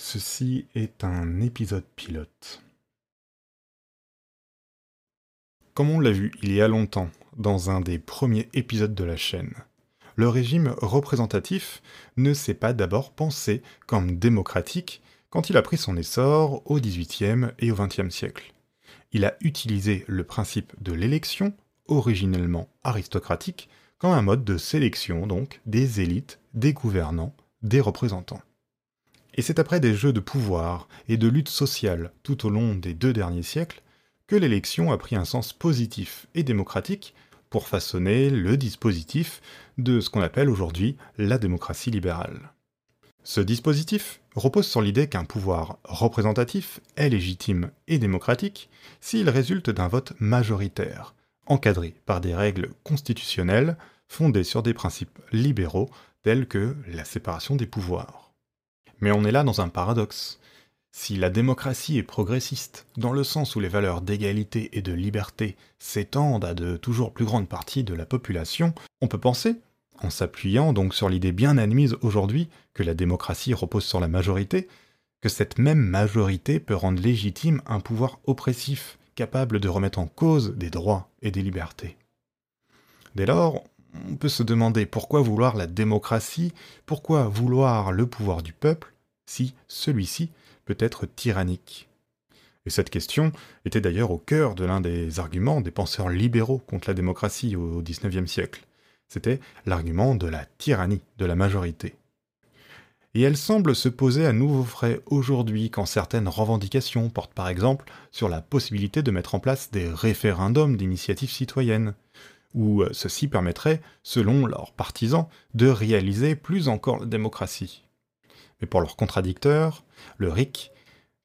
Ceci est un épisode pilote. Comme on l'a vu il y a longtemps dans un des premiers épisodes de la chaîne, le régime représentatif ne s'est pas d'abord pensé comme démocratique quand il a pris son essor au XVIIIe et au XXe siècle. Il a utilisé le principe de l'élection, originellement aristocratique, comme un mode de sélection donc des élites, des gouvernants, des représentants. Et c'est après des jeux de pouvoir et de lutte sociale tout au long des deux derniers siècles que l'élection a pris un sens positif et démocratique pour façonner le dispositif de ce qu'on appelle aujourd'hui la démocratie libérale. Ce dispositif repose sur l'idée qu'un pouvoir représentatif est légitime et démocratique s'il résulte d'un vote majoritaire, encadré par des règles constitutionnelles fondées sur des principes libéraux tels que la séparation des pouvoirs. Mais on est là dans un paradoxe. Si la démocratie est progressiste, dans le sens où les valeurs d'égalité et de liberté s'étendent à de toujours plus grandes parties de la population, on peut penser, en s'appuyant donc sur l'idée bien admise aujourd'hui que la démocratie repose sur la majorité, que cette même majorité peut rendre légitime un pouvoir oppressif, capable de remettre en cause des droits et des libertés. Dès lors, on peut se demander pourquoi vouloir la démocratie, pourquoi vouloir le pouvoir du peuple, si celui-ci peut être tyrannique. Et cette question était d'ailleurs au cœur de l'un des arguments des penseurs libéraux contre la démocratie au XIXe siècle. C'était l'argument de la tyrannie de la majorité. Et elle semble se poser à nouveau frais aujourd'hui quand certaines revendications portent par exemple sur la possibilité de mettre en place des référendums d'initiative citoyenne, où euh, ceci permettrait, selon leurs partisans, de réaliser plus encore la démocratie. Mais pour leurs contradicteurs, le RIC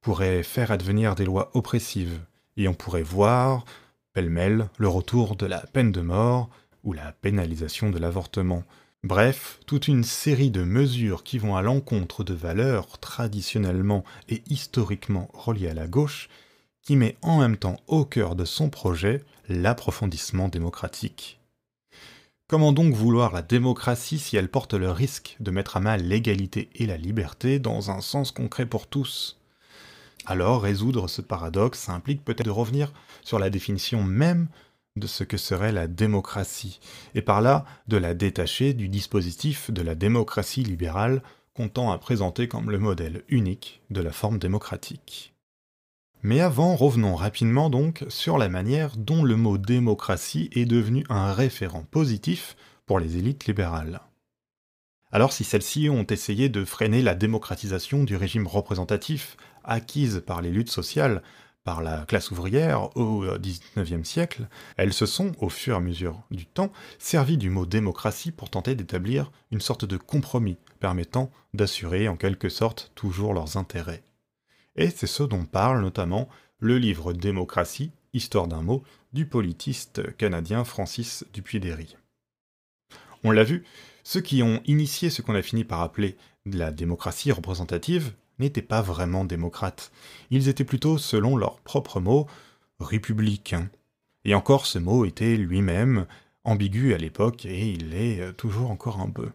pourrait faire advenir des lois oppressives, et on pourrait voir, pêle-mêle, le retour de la peine de mort ou la pénalisation de l'avortement. Bref, toute une série de mesures qui vont à l'encontre de valeurs traditionnellement et historiquement reliées à la gauche, qui met en même temps au cœur de son projet l'approfondissement démocratique. Comment donc vouloir la démocratie si elle porte le risque de mettre à mal l'égalité et la liberté dans un sens concret pour tous? Alors résoudre ce paradoxe implique peut-être de revenir sur la définition même de ce que serait la démocratie, et par là de la détacher du dispositif de la démocratie libérale qu'on tend à présenter comme le modèle unique de la forme démocratique. Mais avant, revenons rapidement donc sur la manière dont le mot démocratie est devenu un référent positif pour les élites libérales. Alors si celles-ci ont essayé de freiner la démocratisation du régime représentatif acquise par les luttes sociales par la classe ouvrière au XIXe siècle, elles se sont, au fur et à mesure du temps, servies du mot démocratie pour tenter d'établir une sorte de compromis permettant d'assurer en quelque sorte toujours leurs intérêts et c'est ce dont parle notamment le livre Démocratie, histoire d'un mot, du politiste canadien Francis Dupuy-Derry. On l'a vu, ceux qui ont initié ce qu'on a fini par appeler la démocratie représentative n'étaient pas vraiment démocrates. Ils étaient plutôt, selon leurs propres mots, républicains. Et encore ce mot était lui-même ambigu à l'époque et il l'est toujours encore un peu.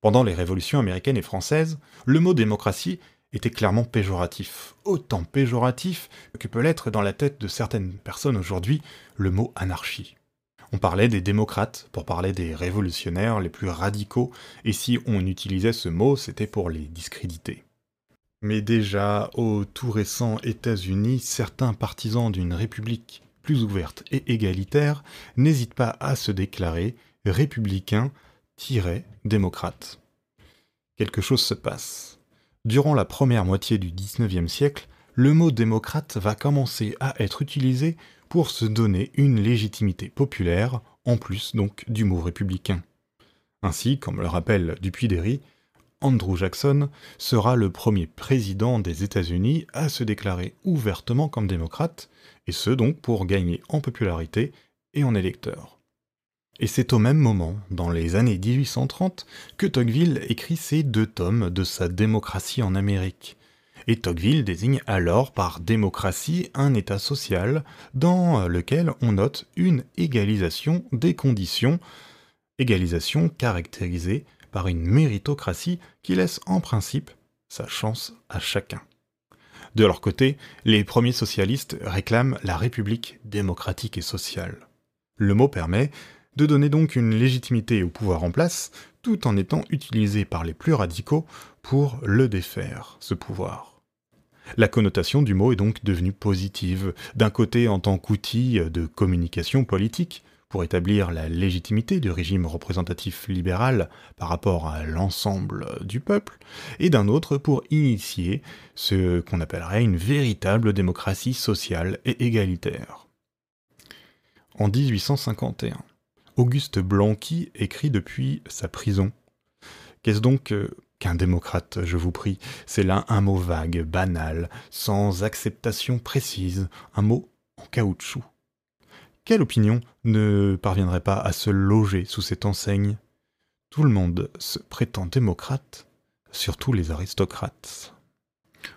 Pendant les révolutions américaines et françaises, le mot démocratie était clairement péjoratif. Autant péjoratif que peut l'être dans la tête de certaines personnes aujourd'hui le mot anarchie. On parlait des démocrates pour parler des révolutionnaires les plus radicaux, et si on utilisait ce mot, c'était pour les discréditer. Mais déjà, au tout récent États-Unis, certains partisans d'une république plus ouverte et égalitaire n'hésitent pas à se déclarer républicains-démocrates. Quelque chose se passe. Durant la première moitié du XIXe siècle, le mot démocrate va commencer à être utilisé pour se donner une légitimité populaire, en plus donc du mot républicain. Ainsi, comme le rappelle Dupuy-Derry, Andrew Jackson sera le premier président des États-Unis à se déclarer ouvertement comme démocrate, et ce donc pour gagner en popularité et en électeurs. Et c'est au même moment, dans les années 1830, que Tocqueville écrit ses deux tomes de sa démocratie en Amérique. Et Tocqueville désigne alors par démocratie un État social dans lequel on note une égalisation des conditions, égalisation caractérisée par une méritocratie qui laisse en principe sa chance à chacun. De leur côté, les premiers socialistes réclament la République démocratique et sociale. Le mot permet de donner donc une légitimité au pouvoir en place, tout en étant utilisé par les plus radicaux pour le défaire, ce pouvoir. La connotation du mot est donc devenue positive, d'un côté en tant qu'outil de communication politique, pour établir la légitimité du régime représentatif libéral par rapport à l'ensemble du peuple, et d'un autre pour initier ce qu'on appellerait une véritable démocratie sociale et égalitaire. En 1851, Auguste Blanqui écrit depuis sa prison. Qu'est-ce donc euh, qu'un démocrate, je vous prie? C'est là un mot vague, banal, sans acceptation précise, un mot en caoutchouc. Quelle opinion ne parviendrait pas à se loger sous cette enseigne? Tout le monde se prétend démocrate, surtout les aristocrates.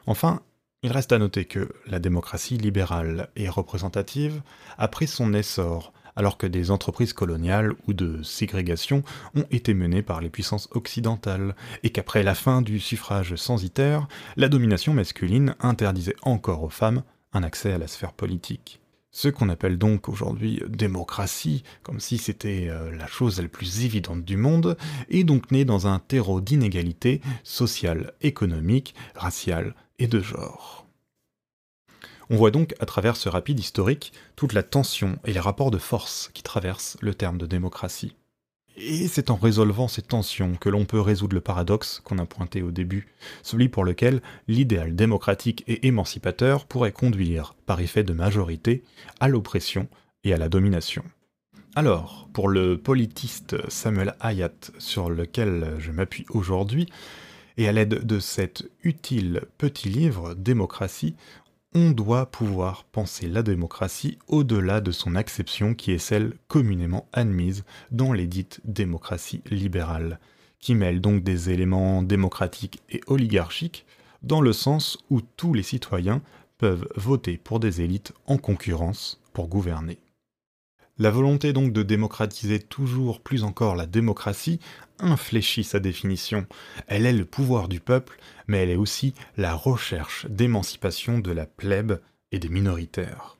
Enfin, il reste à noter que la démocratie libérale et représentative a pris son essor alors que des entreprises coloniales ou de ségrégation ont été menées par les puissances occidentales, et qu'après la fin du suffrage censitaire, la domination masculine interdisait encore aux femmes un accès à la sphère politique. Ce qu'on appelle donc aujourd'hui démocratie, comme si c'était euh, la chose la plus évidente du monde, est donc né dans un terreau d'inégalités sociales, économiques, raciales et de genre. On voit donc à travers ce rapide historique toute la tension et les rapports de force qui traversent le terme de démocratie. Et c'est en résolvant ces tensions que l'on peut résoudre le paradoxe qu'on a pointé au début, celui pour lequel l'idéal démocratique et émancipateur pourrait conduire, par effet de majorité, à l'oppression et à la domination. Alors, pour le politiste Samuel Hayat, sur lequel je m'appuie aujourd'hui, et à l'aide de cet utile petit livre Démocratie, on doit pouvoir penser la démocratie au-delà de son acception qui est celle communément admise dans les dites démocraties libérales, qui mêlent donc des éléments démocratiques et oligarchiques, dans le sens où tous les citoyens peuvent voter pour des élites en concurrence pour gouverner. La volonté donc de démocratiser toujours plus encore la démocratie infléchit sa définition. Elle est le pouvoir du peuple, mais elle est aussi la recherche d'émancipation de la plèbe et des minoritaires.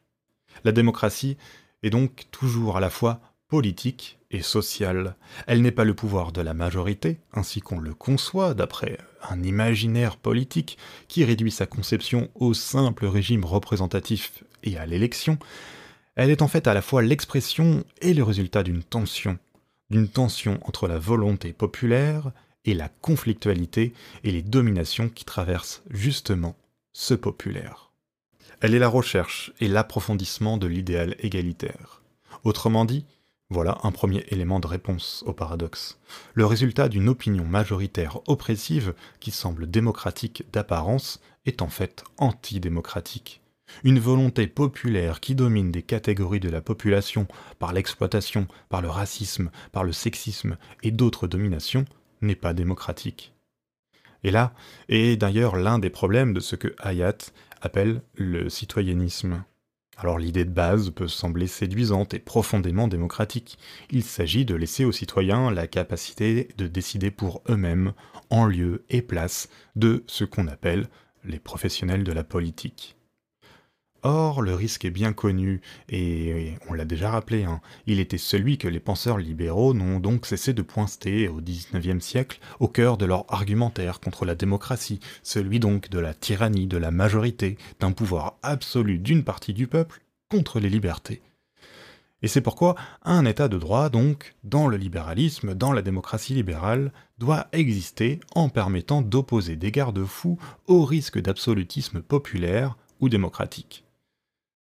La démocratie est donc toujours à la fois politique et sociale. Elle n'est pas le pouvoir de la majorité, ainsi qu'on le conçoit d'après un imaginaire politique qui réduit sa conception au simple régime représentatif et à l'élection, elle est en fait à la fois l'expression et le résultat d'une tension, d'une tension entre la volonté populaire et la conflictualité et les dominations qui traversent justement ce populaire. Elle est la recherche et l'approfondissement de l'idéal égalitaire. Autrement dit, voilà un premier élément de réponse au paradoxe. Le résultat d'une opinion majoritaire oppressive qui semble démocratique d'apparence est en fait antidémocratique une volonté populaire qui domine des catégories de la population par l'exploitation, par le racisme, par le sexisme et d'autres dominations n'est pas démocratique. Et là est d'ailleurs l'un des problèmes de ce que Hayat appelle le citoyennisme. Alors l'idée de base peut sembler séduisante et profondément démocratique. Il s'agit de laisser aux citoyens la capacité de décider pour eux-mêmes, en lieu et place de ce qu'on appelle les professionnels de la politique. Or, le risque est bien connu, et on l'a déjà rappelé, hein, il était celui que les penseurs libéraux n'ont donc cessé de pointer au XIXe siècle au cœur de leur argumentaire contre la démocratie, celui donc de la tyrannie de la majorité, d'un pouvoir absolu d'une partie du peuple contre les libertés. Et c'est pourquoi un État de droit, donc, dans le libéralisme, dans la démocratie libérale, doit exister en permettant d'opposer des garde-fous au risque d'absolutisme populaire ou démocratique.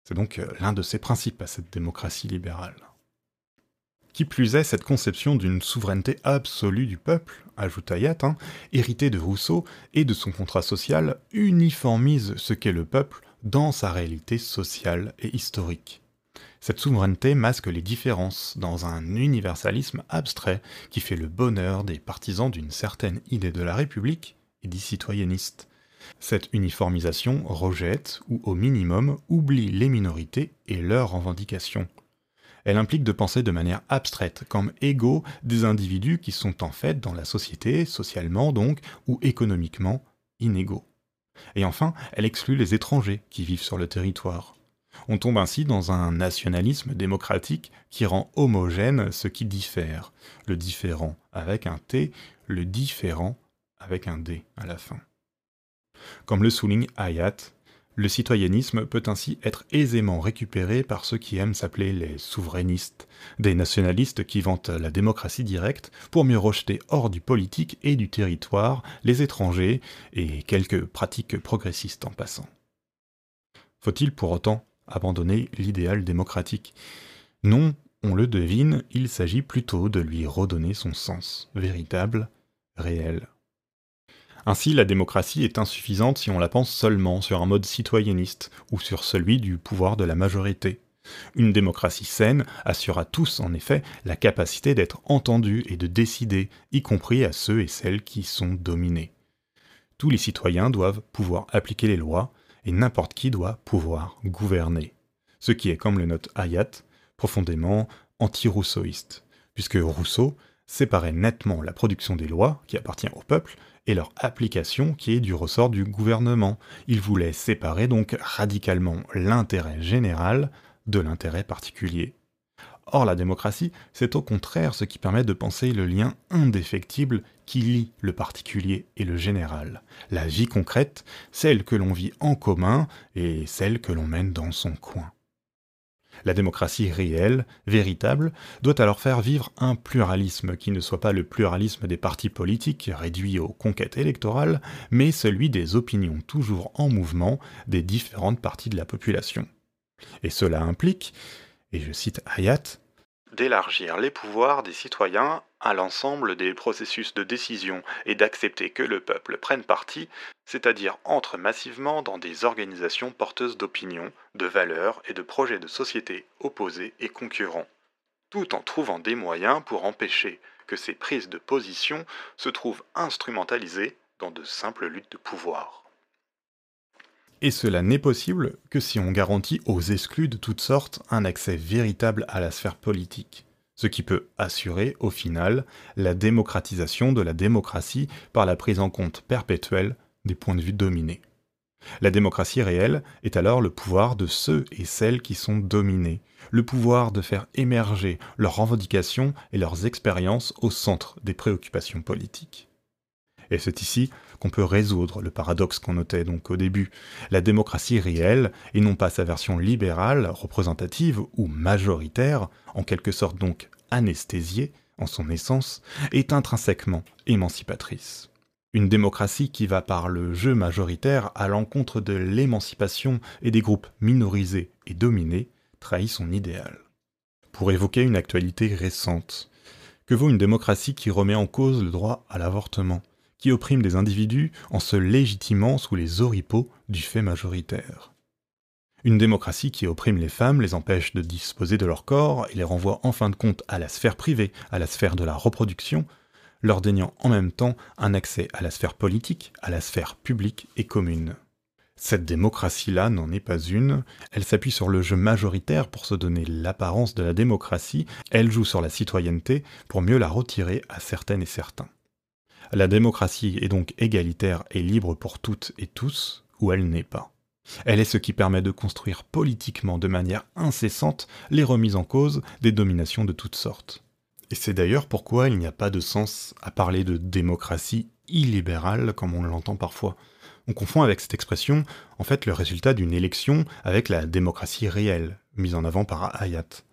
C'est donc euh, l'un de ses principes à cette démocratie libérale. Qui plus est, cette conception d'une souveraineté absolue du peuple, ajoute Hayat, hein, héritée de Rousseau et de son contrat social, uniformise ce qu'est le peuple dans sa réalité sociale et historique. Cette souveraineté masque les différences dans un universalisme abstrait qui fait le bonheur des partisans d'une certaine idée de la République et des citoyennistes. Cette uniformisation rejette, ou au minimum oublie les minorités et leurs revendications. Elle implique de penser de manière abstraite, comme égaux des individus qui sont en fait dans la société, socialement donc, ou économiquement, inégaux. Et enfin, elle exclut les étrangers qui vivent sur le territoire. On tombe ainsi dans un nationalisme démocratique qui rend homogène ce qui diffère, le différent avec un T, le différent avec un D à la fin. Comme le souligne Hayat, le citoyennisme peut ainsi être aisément récupéré par ceux qui aiment s'appeler les souverainistes, des nationalistes qui vantent la démocratie directe pour mieux rejeter hors du politique et du territoire les étrangers et quelques pratiques progressistes en passant. Faut-il pour autant abandonner l'idéal démocratique? Non, on le devine, il s'agit plutôt de lui redonner son sens véritable, réel. Ainsi, la démocratie est insuffisante si on la pense seulement sur un mode citoyenniste ou sur celui du pouvoir de la majorité. Une démocratie saine assure à tous, en effet, la capacité d'être entendus et de décider, y compris à ceux et celles qui sont dominés. Tous les citoyens doivent pouvoir appliquer les lois, et n'importe qui doit pouvoir gouverner. Ce qui est, comme le note Hayat, profondément anti-rousseauiste, puisque Rousseau séparait nettement la production des lois, qui appartient au peuple, et leur application qui est du ressort du gouvernement. Il voulait séparer donc radicalement l'intérêt général de l'intérêt particulier. Or la démocratie, c'est au contraire ce qui permet de penser le lien indéfectible qui lie le particulier et le général. La vie concrète, celle que l'on vit en commun et celle que l'on mène dans son coin. La démocratie réelle, véritable, doit alors faire vivre un pluralisme qui ne soit pas le pluralisme des partis politiques réduits aux conquêtes électorales, mais celui des opinions toujours en mouvement des différentes parties de la population. Et cela implique, et je cite Hayat, d'élargir les pouvoirs des citoyens à l'ensemble des processus de décision et d'accepter que le peuple prenne parti, c'est-à-dire entre massivement dans des organisations porteuses d'opinions, de valeurs et de projets de société opposés et concurrents, tout en trouvant des moyens pour empêcher que ces prises de position se trouvent instrumentalisées dans de simples luttes de pouvoir. Et cela n'est possible que si on garantit aux exclus de toutes sortes un accès véritable à la sphère politique, ce qui peut assurer, au final, la démocratisation de la démocratie par la prise en compte perpétuelle des points de vue dominés. La démocratie réelle est alors le pouvoir de ceux et celles qui sont dominés, le pouvoir de faire émerger leurs revendications et leurs expériences au centre des préoccupations politiques. Et c'est ici qu'on peut résoudre le paradoxe qu'on notait donc au début. La démocratie réelle, et non pas sa version libérale, représentative ou majoritaire, en quelque sorte donc anesthésiée en son essence, est intrinsèquement émancipatrice. Une démocratie qui va par le jeu majoritaire à l'encontre de l'émancipation et des groupes minorisés et dominés trahit son idéal. Pour évoquer une actualité récente, que vaut une démocratie qui remet en cause le droit à l'avortement? Qui opprime des individus en se légitimant sous les oripeaux du fait majoritaire. Une démocratie qui opprime les femmes, les empêche de disposer de leur corps et les renvoie en fin de compte à la sphère privée, à la sphère de la reproduction, leur déniant en même temps un accès à la sphère politique, à la sphère publique et commune. Cette démocratie-là n'en est pas une, elle s'appuie sur le jeu majoritaire pour se donner l'apparence de la démocratie, elle joue sur la citoyenneté pour mieux la retirer à certaines et certains. La démocratie est donc égalitaire et libre pour toutes et tous, ou elle n'est pas. Elle est ce qui permet de construire politiquement de manière incessante les remises en cause des dominations de toutes sortes. Et c'est d'ailleurs pourquoi il n'y a pas de sens à parler de démocratie illibérale comme on l'entend parfois. On confond avec cette expression en fait le résultat d'une élection avec la démocratie réelle, mise en avant par Hayat.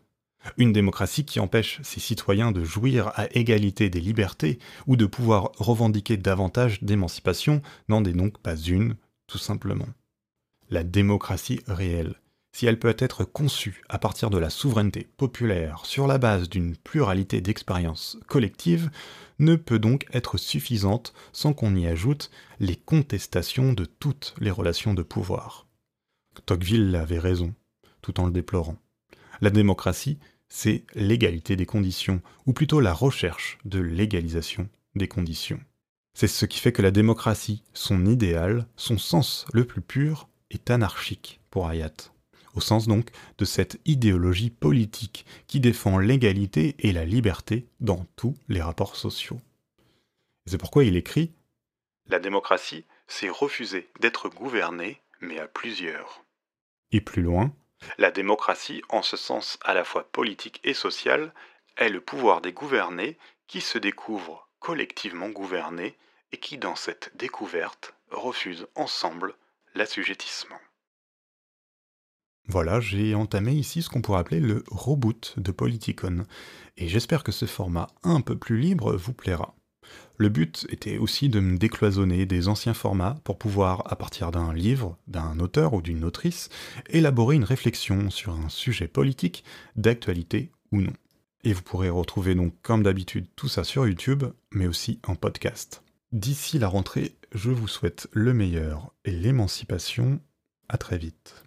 Une démocratie qui empêche ses citoyens de jouir à égalité des libertés ou de pouvoir revendiquer davantage d'émancipation n'en est donc pas une, tout simplement. La démocratie réelle, si elle peut être conçue à partir de la souveraineté populaire sur la base d'une pluralité d'expériences collectives, ne peut donc être suffisante sans qu'on y ajoute les contestations de toutes les relations de pouvoir. Tocqueville avait raison, tout en le déplorant. La démocratie, c'est l'égalité des conditions, ou plutôt la recherche de l'égalisation des conditions. C'est ce qui fait que la démocratie, son idéal, son sens le plus pur, est anarchique pour Hayat, au sens donc de cette idéologie politique qui défend l'égalité et la liberté dans tous les rapports sociaux. C'est pourquoi il écrit La démocratie, c'est refuser d'être gouverné, mais à plusieurs. Et plus loin, La démocratie, en ce sens à la fois politique et social, est le pouvoir des gouvernés qui se découvrent collectivement gouvernés et qui, dans cette découverte, refusent ensemble l'assujettissement. Voilà, j'ai entamé ici ce qu'on pourrait appeler le reboot de Politicon, et j'espère que ce format un peu plus libre vous plaira. Le but était aussi de me décloisonner des anciens formats pour pouvoir, à partir d'un livre, d'un auteur ou d'une autrice, élaborer une réflexion sur un sujet politique, d'actualité ou non. Et vous pourrez retrouver donc comme d'habitude tout ça sur YouTube, mais aussi en podcast. D'ici la rentrée, je vous souhaite le meilleur et l'émancipation. À très vite.